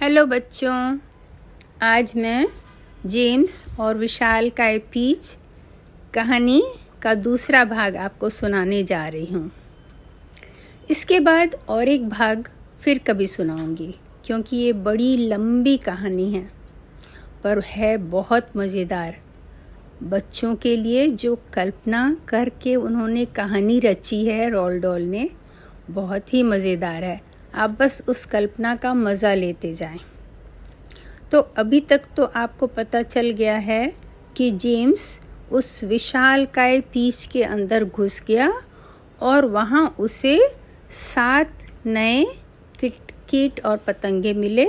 Hello बच्चों, आज मैं जेम्स और विशाल का पीच कहानी का दूसरा भाग आपको सुनाने जा रही हूँ। इसके बाद और एक भाग फिर कभी सुनाऊँगी, क्योंकि ये बड़ी लंबी कहानी है पर है बहुत मज़ेदार। बच्चों के लिए जो कल्पना करके उन्होंने कहानी रची है रोल डॉल ने, बहुत ही मज़ेदार है। आप बस उस कल्पना का मज़ा लेते जाएँ। तो अभी तक तो आपको पता चल गया है कि जेम्स उस विशाल काय पीच के अंदर घुस गया और वहाँ उसे सात नए किट कीट और पतंगे मिले,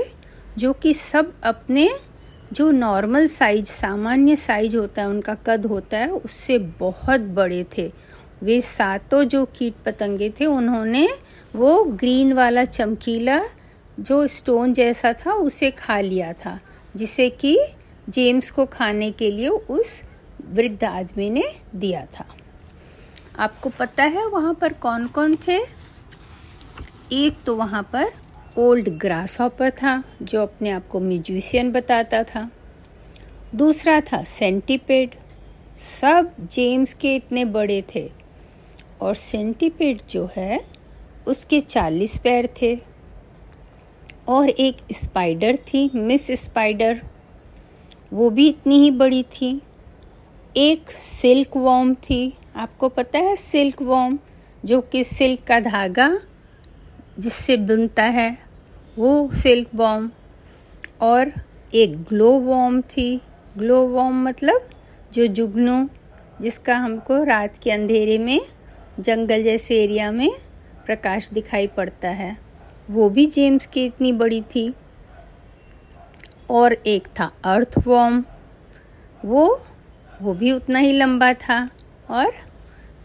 जो कि सब अपने जो नॉर्मल साइज़ सामान्य साइज़ होता है, उनका कद होता है, उससे बहुत बड़े थे वे सातों जो कीट पतंगे थे, उन्होंने वो ग्रीन वाला चमकीला जो स्टोन जैसा था, उसे खा लिया था, जिसे कि जेम्स को खाने के लिए उस वृद्ध आदमी ने दिया था। आपको पता है वहाँ पर कौन कौन थे? एक तो वहाँ पर ओल्ड ग्रास हॉपर था, जो अपने आप को म्यूजिशियन बताता था। दूसरा था सेंटीपेड। सब जेम्स के इतने बड़े थे। और सेंटीपेड जो है उसके चालीस पैर थे और एक स्पाइडर थी, मिस स्पाइडर। वो भी इतनी ही बड़ी थी। एक सिल्क वॉम थी। आपको पता है सिल्क वॉम जो कि सिल्क का धागा जिससे बुनता है, वो सिल्क वॉम और एक ग्लो वॉम थी। ग्लो वॉम मतलब जो जुगनू, जिसका हमको रात के अंधेरे में, जंगल जैसे एरिया में प्रकाश दिखाई पड़ता है। वो भी जेम्स की इतनी बड़ी थी। और एक था अर्थ वॉर्म वो वो भी उतना ही लंबा था। और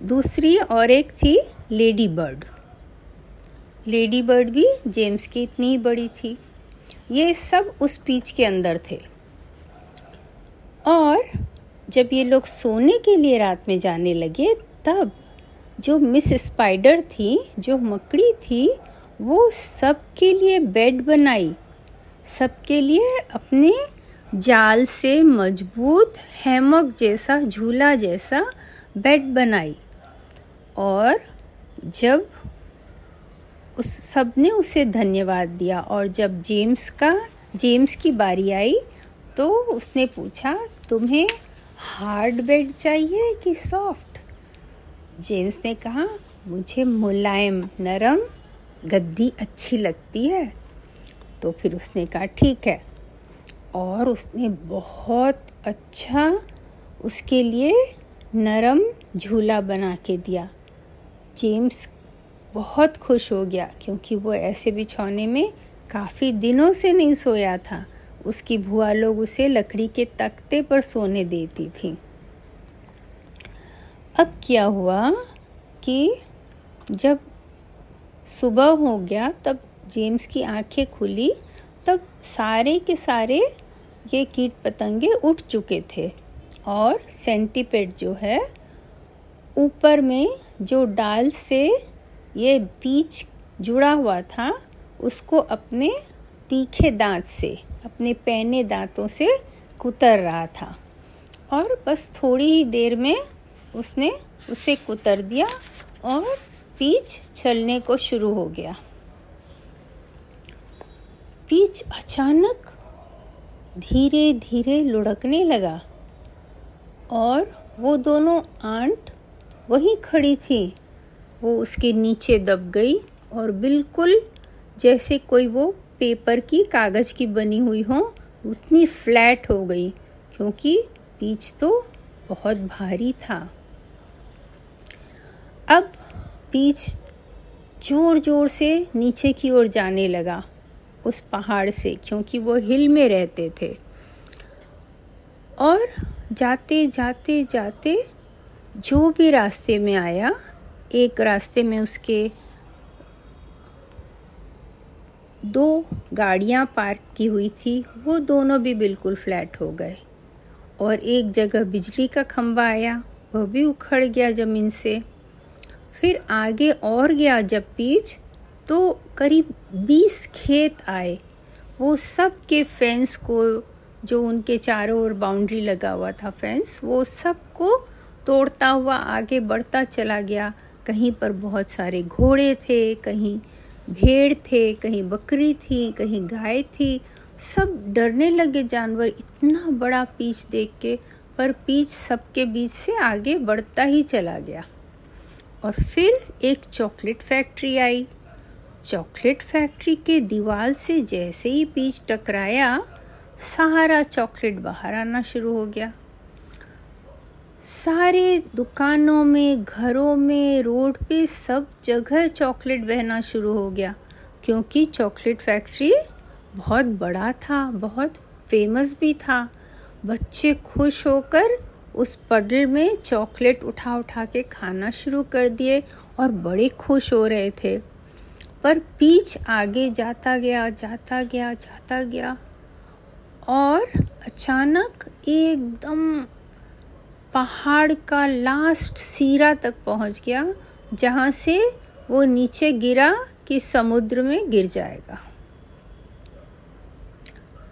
दूसरी और एक थी लेडी बर्ड। लेडी बर्ड भी जेम्स की इतनी ही बड़ी थी। ये सब उस पीच के अंदर थे। और जब ये लोग सोने के लिए रात में जाने लगे, तब जो मिस स्पाइडर थी, जो मकड़ी थी, वो सबके लिए बेड बनाई। सबके लिए अपने जाल से मज़बूत हैमक जैसा, झूला जैसा बेड बनाई। और जब उस सबने उसे धन्यवाद दिया और जब जेम्स का, जेम्स की बारी आई तो उसने पूछा, तुम्हें हार्ड बेड चाहिए कि सॉफ्ट? जेम्स ने कहा, मुझे मुलायम नरम गद्दी अच्छी लगती है। तो फिर उसने कहा, ठीक है। और उसने बहुत अच्छा उसके लिए नरम झूला बना के दिया। जेम्स बहुत खुश हो गया, क्योंकि वो ऐसे बिछौने में काफ़ी दिनों से नहीं सोया था। उसकी भुआ लोग उसे लकड़ी के तख्ते पर सोने देती थी। अब क्या हुआ कि जब सुबह हो गया, तब जेम्स की आँखें खुली, तब सारे के सारे ये कीट पतंगे उठ चुके थे और सेंटीपेड जो है, ऊपर में जो डाल से ये बीच जुड़ा हुआ था, उसको अपने तीखे दांत से, अपने पहने दांतों से कुतर रहा था। और बस थोड़ी ही देर में उसने उसे कुतर दिया और पीच चलने को शुरू हो गया। पीच अचानक धीरे धीरे लुढ़कने लगा और वो दोनों आंट वहीं खड़ी थी। वो उसके नीचे दब गई और बिल्कुल जैसे कोई वो पेपर की कागज़ की बनी हुई हो, उतनी फ्लैट हो गई, क्योंकि पीच तो बहुत भारी था। अब बीच ज़ोर ज़ोर से नीचे की ओर जाने लगा, उस पहाड़ से, क्योंकि वो हिल में रहते थे। और जाते जाते जाते जो भी रास्ते में आया, एक रास्ते में उसके दो गाड़ियाँ पार्क की हुई थी, वो दोनों भी बिल्कुल फ्लैट हो गए। और एक जगह बिजली का खंबा आया वह भी उखड़ गया ज़मीन से। फिर आगे और गया जब पीच तो करीब बीस खेत आए। वो सब के फेंस को, जो उनके चारों ओर बाउंड्री लगा हुआ था फेंस वो सबको तोड़ता हुआ आगे बढ़ता चला गया। कहीं पर बहुत सारे घोड़े थे, कहीं भेड़ थे, कहीं बकरी थी, कहीं गाय थी। सब डरने लगे जानवर इतना बड़ा पीच देख के, पर पीच सबके बीच से आगे बढ़ता ही चला गया। और फिर एक चॉकलेट फैक्ट्री आई। चॉकलेट फैक्ट्री के दीवार से जैसे ही पीच टकराया, सारा चॉकलेट बाहर आना शुरू हो गया। सारे दुकानों में, घरों में, रोड पे सब जगह चॉकलेट बहना शुरू हो गया, क्योंकि चॉकलेट फैक्ट्री बहुत बड़ा था, बहुत फ़ेमस भी था। बच्चे खुश होकर उस पडल में चॉकलेट उठा उठा के खाना शुरू कर दिए और बड़े खुश हो रहे थे। पर पीच आगे जाता गया जाता गया जाता गया और अचानक एकदम पहाड़ का लास्ट सीरा तक पहुँच गया, जहाँ से वो नीचे गिरा कि समुद्र में गिर जाएगा।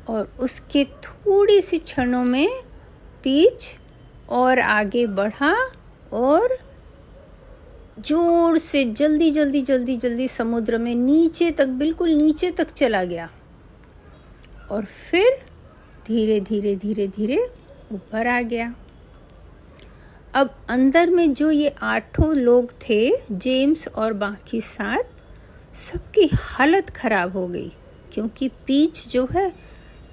और उसके थोड़ी सी क्षणों में पीच और आगे बढ़ा और ज़ोर से जल्दी जल्दी जल्दी जल्दी समुद्र में नीचे तक, बिल्कुल नीचे तक चला गया। और फिर धीरे धीरे धीरे धीरे ऊपर आ गया। अब अंदर में जो ये आठों लोग थे, जेम्स और बाकी सात, सबकी हालत ख़राब हो गई, क्योंकि पीच जो है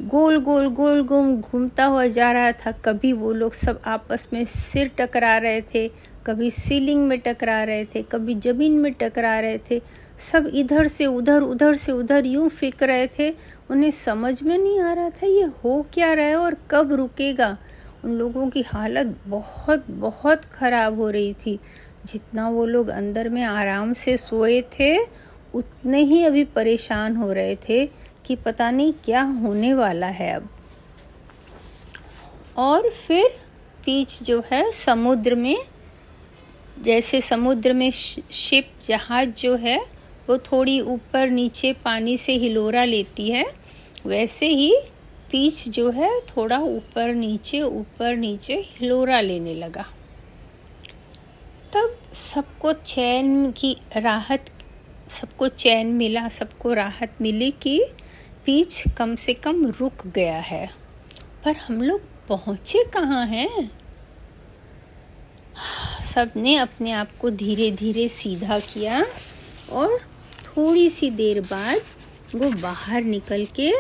गोल गोल गोल गोल घूमता हुआ जा रहा था। कभी वो लोग सब आपस में सिर टकरा रहे थे, कभी सीलिंग में टकरा रहे थे, कभी ज़मीन में टकरा रहे थे। सब इधर से उधर उधर से उधर यूँ फेंक रहे थे। उन्हें समझ में नहीं आ रहा था ये हो क्या रहा है और कब रुकेगा। उन लोगों की हालत बहुत बहुत ख़राब हो रही थी। जितना वो लोग अंदर में आराम से सोए थे, उतने ही अभी परेशान हो रहे थे। कि पता नहीं क्या होने वाला है अब। और फिर पीच जो है समुद्र में, जैसे समुद्र में शिप जहाज़ जो है, वो थोड़ी ऊपर नीचे पानी से हिलोरा लेती है, वैसे ही पीच जो है थोड़ा ऊपर नीचे ऊपर नीचे हिलोरा लेने लगा। तब सबको चैन की राहत, सबको चैन मिला, सबको राहत मिली कि पीच कम से कम रुक गया है, पर हम लोग पहुँचे कहाँ हैं? सबने अपने आप को धीरे धीरे सीधा किया और थोड़ी सी देर बाद वो बाहर निकल के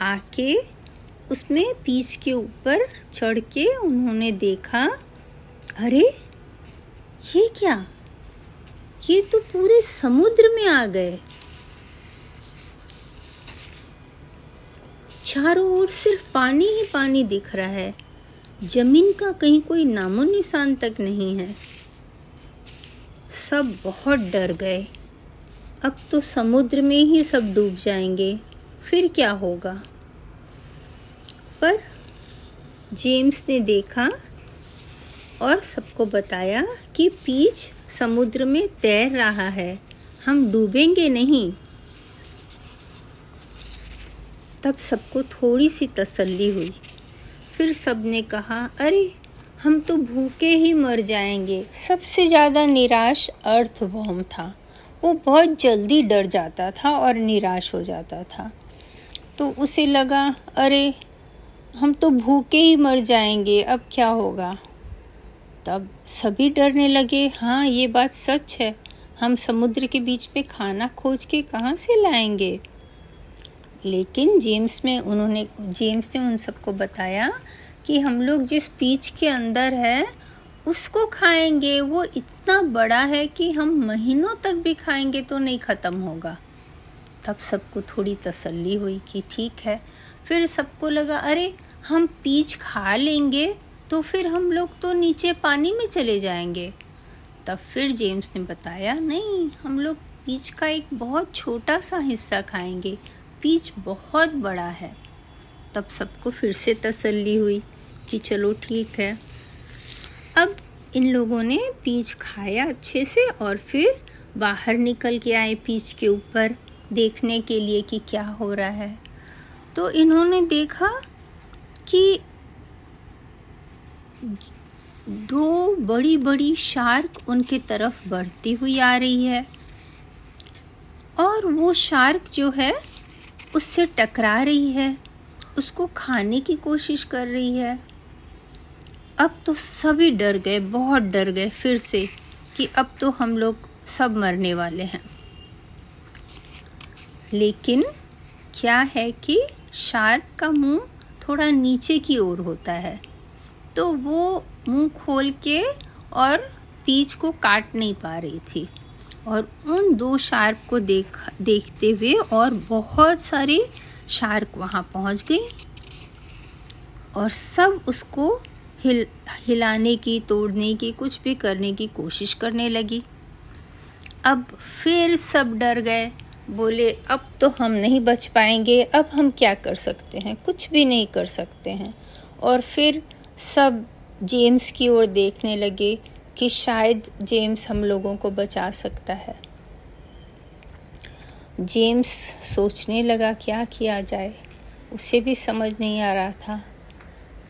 आके उसमें पीच के ऊपर चढ़ के उन्होंने देखा, अरे, ये क्या? ये तो पूरे समुद्र में आ गए। चारों ओर सिर्फ़ पानी ही पानी दिख रहा है। ज़मीन का कहीं कोई नामो निशान तक नहीं है। सब बहुत डर गए। अब तो समुद्र में ही सब डूब जाएँगे। फिर क्या होगा? पर जेम्स ने देखा और सबको बताया कि पीच समुद्र में तैर रहा है। हम डूबेंगे नहीं। तब सबको थोड़ी सी तसल्ली हुई। फिर सबने कहा, अरे, हम तो भूखे ही मर जाएँगे। सबसे ज़्यादा निराश अर्थवॉम था। वो बहुत जल्दी डर जाता था और निराश हो जाता था। तो उसे लगा, अरे, हम तो भूखे ही मर जाएँगे, अब क्या होगा? तब सभी डरने लगे हाँ ये बात सच है। हम समुद्र के बीच में खाना खोज के कहाँ से लाएँगे? लेकिन जेम्स में उन्होंने, जेम्स ने उन सबको बताया कि हम लोग जिस पीच के अंदर है, उसको खाएँगे। वो इतना बड़ा है कि हम महीनों तक भी खाएँगे तो नहीं ख़त्म होगा। तब सबको थोड़ी तसल्ली हुई कि ठीक है। फिर सबको लगा, अरे, हम पीच खा लेंगे तो फिर हम लोग तो नीचे पानी में चले जाएँगे। तब फिर जेम्स ने बताया, नहीं, हम लोग पीच का एक बहुत छोटा सा हिस्सा खाएँगे। पीच बहुत बड़ा है। तब सबको फिर से तसल्ली हुई कि चलो ठीक है। अब इन लोगों ने पीच खाया अच्छे से और फिर बाहर निकल के आए पीच के ऊपर देखने के लिए कि क्या हो रहा है। तो इन्होंने देखा कि दो बड़ी बड़ी शार्क उनके तरफ़ बढ़ती हुई आ रही है। और वो शार्क जो है उससे टकरा रही है, उसको खाने की कोशिश कर रही है। अब तो सभी डर गए, बहुत डर गए फिर से कि अब तो हम लोग सब मरने वाले हैं। लेकिन क्या है कि शार्क का मुँह थोड़ा नीचे की ओर होता है तो वो मुँह खोल के और पीच को काट नहीं पा रही थी। और उन दो शार्क को देख, देखते हुए और बहुत सारी शार्क वहाँ पहुँच गई और सब उसको हिल, हिलाने की, तोड़ने की, कुछ भी करने की कोशिश करने लगी। अब फिर सब डर गए। बोले, अब तो हम नहीं बच पाएँगे। अब हम क्या कर सकते हैं? कुछ भी नहीं कर सकते हैं। और फिर सब जेम्स की ओर देखने लगे। कि शायद जेम्स हम लोगों को बचा सकता है। जेम्स सोचने लगा क्या किया जाए, उसे भी समझ नहीं आ रहा था।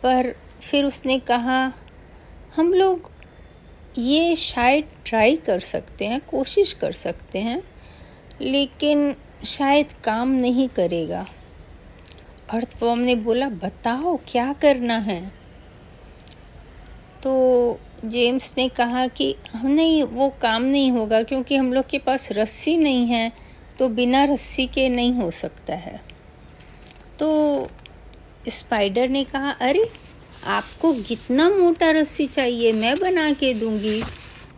पर फिर उसने कहा, हम लोग ये शायद ट्राई कर सकते हैं, कोशिश कर सकते हैं, लेकिन शायद काम नहीं करेगा। अर्थवॉम ने बोला, बताओ क्या करना है? तो जेम्स ने कहा कि नहीं, वो काम नहीं होगा क्योंकि हम लोग के पास रस्सी नहीं है तो बिना रस्सी के नहीं हो सकता है। तो स्पाइडर ने कहा, अरे, आपको कितना मोटा रस्सी चाहिए, मैं बना के दूँगी।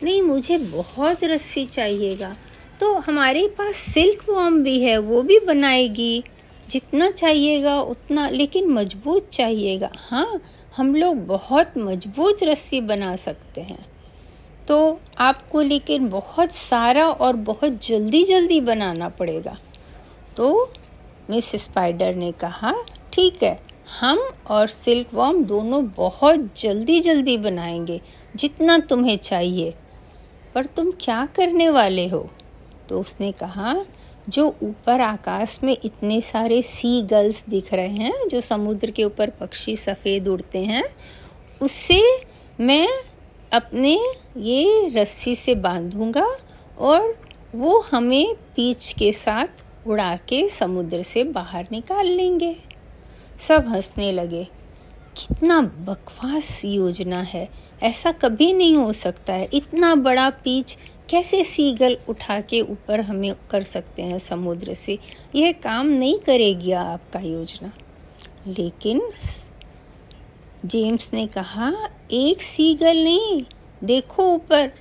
नहीं, मुझे बहुत रस्सी चाहिएगा। तो हमारे पास सिल्क वॉम भी है, वो भी बनाएगी। जितना चाहिएगा, उतना, लेकिन मज़बूत चाहिएगा। हाँ हम लोग बहुत मज़बूत रस्सी बना सकते हैं। तो आपको लेकिन बहुत सारा और बहुत जल्दी जल्दी बनाना पड़ेगा। तो मिस स्पाइडर ने कहा, ठीक है, हम और सिल्क वॉर्म दोनों बहुत जल्दी जल्दी बनाएँगे, जितना तुम्हें चाहिए। पर तुम क्या करने वाले हो? तो उसने कहा जो ऊपर आकाश में इतने सारे सी गल्स दिख रहे हैं, जो समुद्र के ऊपर पक्षी सफ़ेद उड़ते हैं, उससे मैं अपने ये रस्सी से बांधूँगा और वो हमें पीच के साथ उड़ा के समुद्र से बाहर निकाल लेंगे। सब हंसने लगे। कितना बकवास योजना है। ऐसा कभी नहीं हो सकता है। इतना बड़ा पीच कैसे सीगल उठा के ऊपर हमें कर सकते हैं समुद्र से? यह काम नहीं करेगी आपका योजना। लेकिन जेम्स ने कहा, एक सीगल नहीं, देखो ऊपर,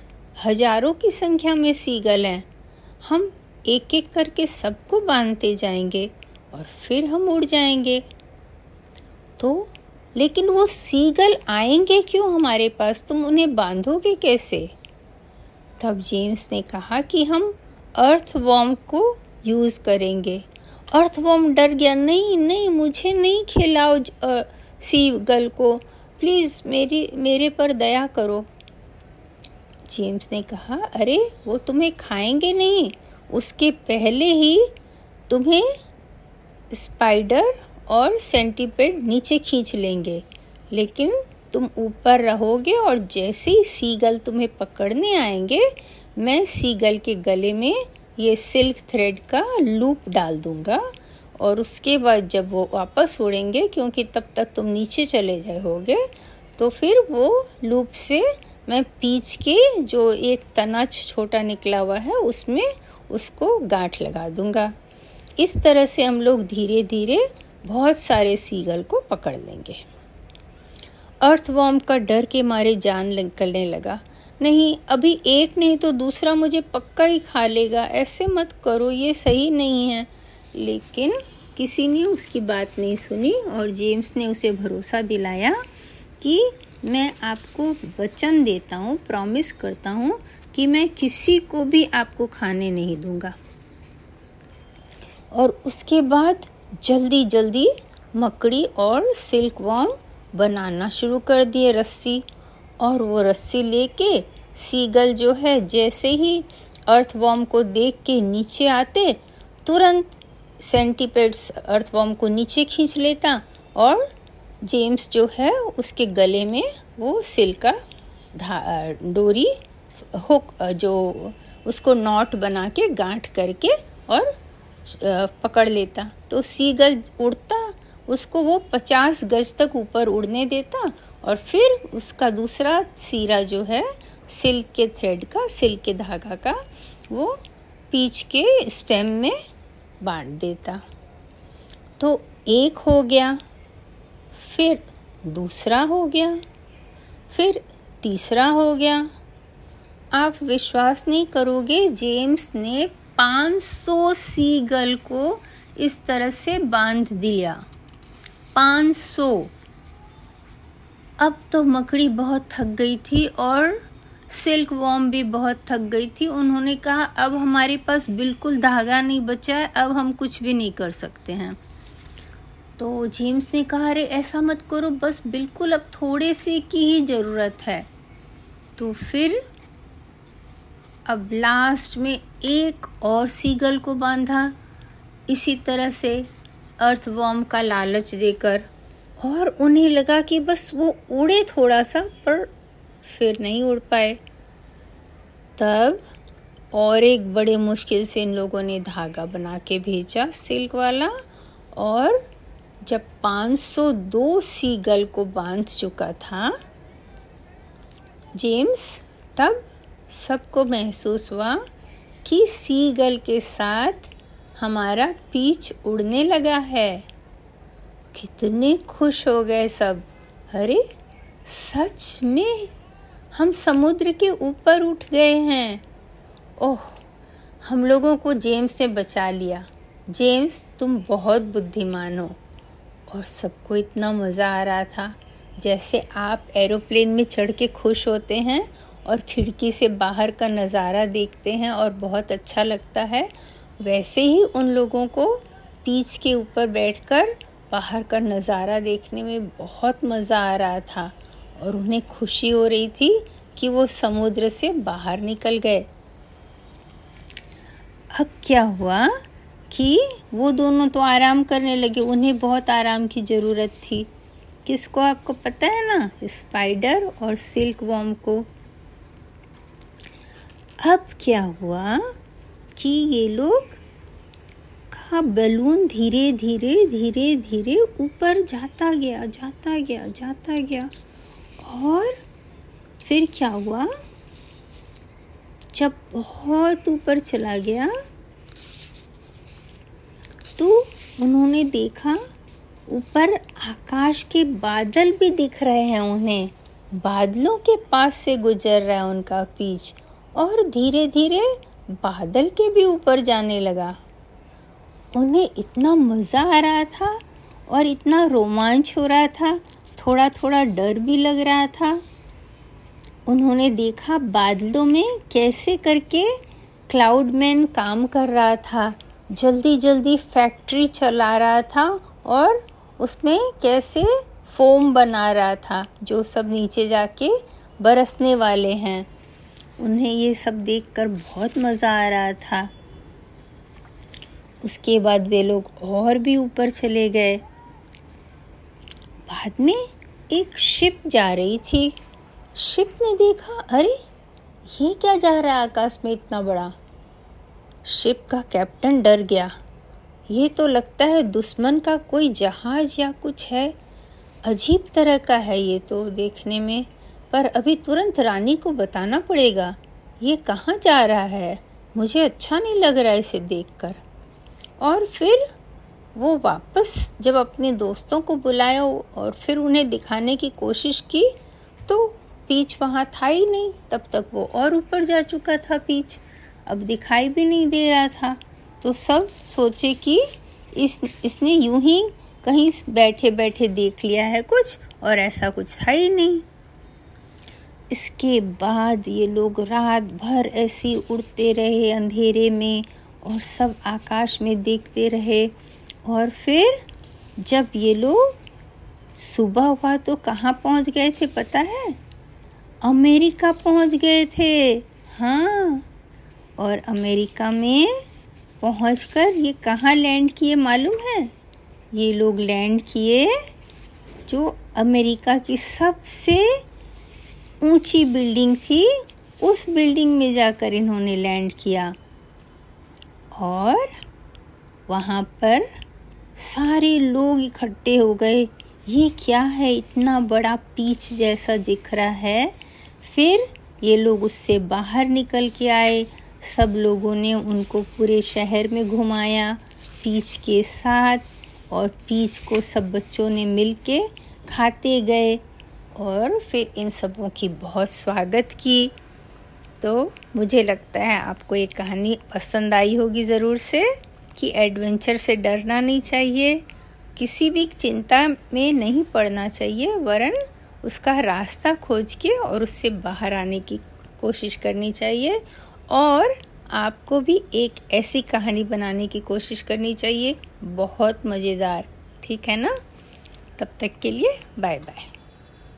हज़ारों की संख्या में सीगल हैं। हम एक एक करके सबको बांधते जाएँगे और फिर हम उड़ जाएँगे। तो लेकिन वो सीगल आएँगे क्यों हमारे पास? तुम उन्हें बांधोगे कैसे? तब जेम्स ने कहा कि हम अर्थ वॉम को यूज़ करेंगे। अर्थ वॉम डर गया, नहीं नहीं, मुझे नहीं खिलाओ सी गल को। प्लीज़, मेरी, मेरे पर दया करो। जेम्स ने कहा, अरे, वो तुम्हें खाएँगे नहीं। उसके पहले ही तुम्हें स्पाइडर और सेंटीपेड नीचे खींच लेंगे। लेकिन तुम ऊपर रहोगे और जैसे ही सीगल तुम्हें पकड़ने आएँगे, मैं सीगल के गले में ये सिल्क थ्रेड का लूप डाल दूँगा और उसके बाद जब वो वापस उड़ेंगे, क्योंकि तब तक तुम नीचे चले जाओगे तो फिर वो लूप से मैं पीच के जो एक तना छोटा निकला हुआ है, उसमें उसको गांठ लगा दूँगा। इस तरह से हम लोग धीरे धीरे बहुत सारे सीगल को पकड़ लेंगे। अर्थवॉर्म का डर के मारे जान निकलने लगा। नहीं, अभी एक नहीं तो दूसरा मुझे पक्का ही खा लेगा। ऐसे मत करो, ये सही नहीं है। लेकिन किसी ने उसकी बात नहीं सुनी और जेम्स ने उसे भरोसा दिलाया कि मैं आपको वचन देता हूँ प्रॉमिस करता हूँ कि मैं किसी को भी आपको खाने नहीं दूँगा। और उसके बाद जल्दी जल्दी मकड़ी और सिल्क वॉर्म बनाना शुरू कर दिए रस्सी और वो रस्सी लेके सीगल जो है, जैसे ही अर्थवॉर्म को देख के नीचे आते, तुरंत सेंटीपेड्स अर्थवॉर्म को नीचे खींच लेता और जेम्स जो है, उसके गले में वो सिल का डोरी हुक जो उसको नॉट बना के गांठ करके और पकड़ लेता। तो सीगल उड़ता उसको वो पचास गज तक ऊपर उड़ने देता और फिर उसका दूसरा सीरा जो है, सिल्क के थ्रेड का, सिल्क के धागा का, वो पीच के स्टेम में बांट देता। तो एक हो गया, फिर दूसरा हो गया, फिर तीसरा हो गया। आप विश्वास नहीं करोगे, जेम्स ने 500 सीगल को इस तरह से बाँध दिया। 500 अब तो मकड़ी बहुत थक गई थी और सिल्क वॉम भी बहुत थक गई थी। उन्होंने कहा, अब हमारे पास बिल्कुल धागा नहीं बचा है, अब हम कुछ भी नहीं कर सकते हैं। तो जेम्स ने कहा, अरे, ऐसा मत करो, बस बिल्कुल अब थोड़े से की ही ज़रूरत है। तो फिर अब लास्ट में एक और सीगल को बांधा। इसी तरह से अर्थवॉर्म का लालच देकर और उन्हें लगा कि बस वो उड़े थोड़ा सा, पर फिर नहीं उड़ पाए। तब और एक बड़े मुश्किल से इन लोगों ने धागा बना के भेजा सिल्क वाला और जब 502 सीगल को बाँध चुका था, जेम्स, तब सबको महसूस हुआ कि सीगल के साथ हमारा पीछ उड़ने लगा है। कितने खुश हो गए सब। अरे, सच में? हम समुद्र के ऊपर उठ गए हैं। ओह, हम लोगों को जेम्स ने बचा लिया। जेम्स, तुम बहुत बुद्धिमान हो। और सबको इतना मज़ा आ रहा था, जैसे आप एरोप्लेन में चढ़ के खुश होते हैं और खिड़की से बाहर का नज़ारा देखते हैं और बहुत अच्छा लगता है। वैसे ही उन लोगों को पीच के ऊपर बैठकर, बाहर का नज़ारा देखने में बहुत मज़ा आ रहा था और उन्हें खुशी हो रही थी कि वो समुद्र से बाहर निकल गए। अब क्या हुआ कि वो दोनों तो आराम करने लगे, उन्हें बहुत आराम की ज़रूरत थी। किसको आपको पता है ना? स्पाइडर और सिल्क वॉम को। अब क्या हुआ कि ये लोग का बलून धीरे धीरे धीरे धीरे ऊपर जाता गया जाता गया जाता गया। और फिर क्या हुआ? जब बहुत ऊपर चला गया तो उन्होंने देखा, ऊपर आकाश के बादल भी दिख रहे हैं उन्हें। बादलों के पास से गुजर रहा है उनका पीछ। और धीरे धीरे बादल के भी ऊपर जाने लगा। उन्हें इतना मज़ा आ रहा था और इतना रोमांच हो रहा था। थोड़ा थोड़ा डर भी लग रहा था। उन्होंने देखा बादलों में कैसे करके क्लाउडमैन काम कर रहा था। जल्दी जल्दी फैक्ट्री चला रहा था और उसमें कैसे फोम बना रहा था, जो सब नीचे जाके बरसने वाले हैं। उन्हें ये सब देखकर बहुत मज़ा आ रहा था। उसके बाद वे लोग और भी ऊपर चले गए। बाद में एक शिप जा रही थी। शिप ने देखा, अरे, ये क्या जा रहा है आकाश में इतना बड़ा? शिप का कैप्टन डर गया। ये तो लगता है दुश्मन का कोई जहाज़ या कुछ है। अजीब तरह का है ये तो देखने में। पर अभी तुरंत रानी को बताना पड़ेगा। ये कहाँ जा रहा है? मुझे अच्छा नहीं लग रहा है इसे देखकर। और फिर वो वापस जब अपने दोस्तों को बुलाया और फिर उन्हें दिखाने की कोशिश की तो पीच वहाँ था ही नहीं। तब तक वो और ऊपर जा चुका था पीच अब दिखाई भी नहीं दे रहा था। तो सब सोचे कि इस, इसने यूँ ही कहीं बैठे बैठे देख लिया है कुछ और ऐसा कुछ था ही नहीं। इसके बाद ये लोग रात भर ऐसे उड़ते रहे अंधेरे में और सब आकाश में देखते रहे। और फिर जब ये लोग सुबह हुआ तो कहाँ पहुँच गए थे पता है? अमेरिका पहुँच गए थे। हाँ और अमेरिका में पहुंचकर ये कहाँ लैंड किए मालूम है? ये लोग लैंड किए जो अमेरिका की सबसे ऊँची बिल्डिंग थी, उस बिल्डिंग में जाकर इन्होंने लैंड किया। और वहाँ पर सारे लोग इकट्ठे हो गए। ये क्या है? इतना बड़ा पीच जैसा दिख रहा है। फिर ये लोग उससे बाहर निकल के आए। सब लोगों ने उनको पूरे शहर में घुमाया पीच के साथ और पीच को सब बच्चों ने मिल के खाते गए। और फिर इन सबों की बहुत स्वागत की। तो मुझे लगता है आपको ये कहानी पसंद आई होगी ज़रूर से कि एडवेंचर से डरना नहीं चाहिए, किसी भी चिंता में नहीं पड़ना चाहिए, वरन उसका रास्ता खोज के और उससे बाहर आने की कोशिश करनी चाहिए और आपको भी एक ऐसी कहानी बनाने की कोशिश करनी चाहिए। बहुत मज़ेदार, ठीक है ना? तब तक के लिए बाय बाय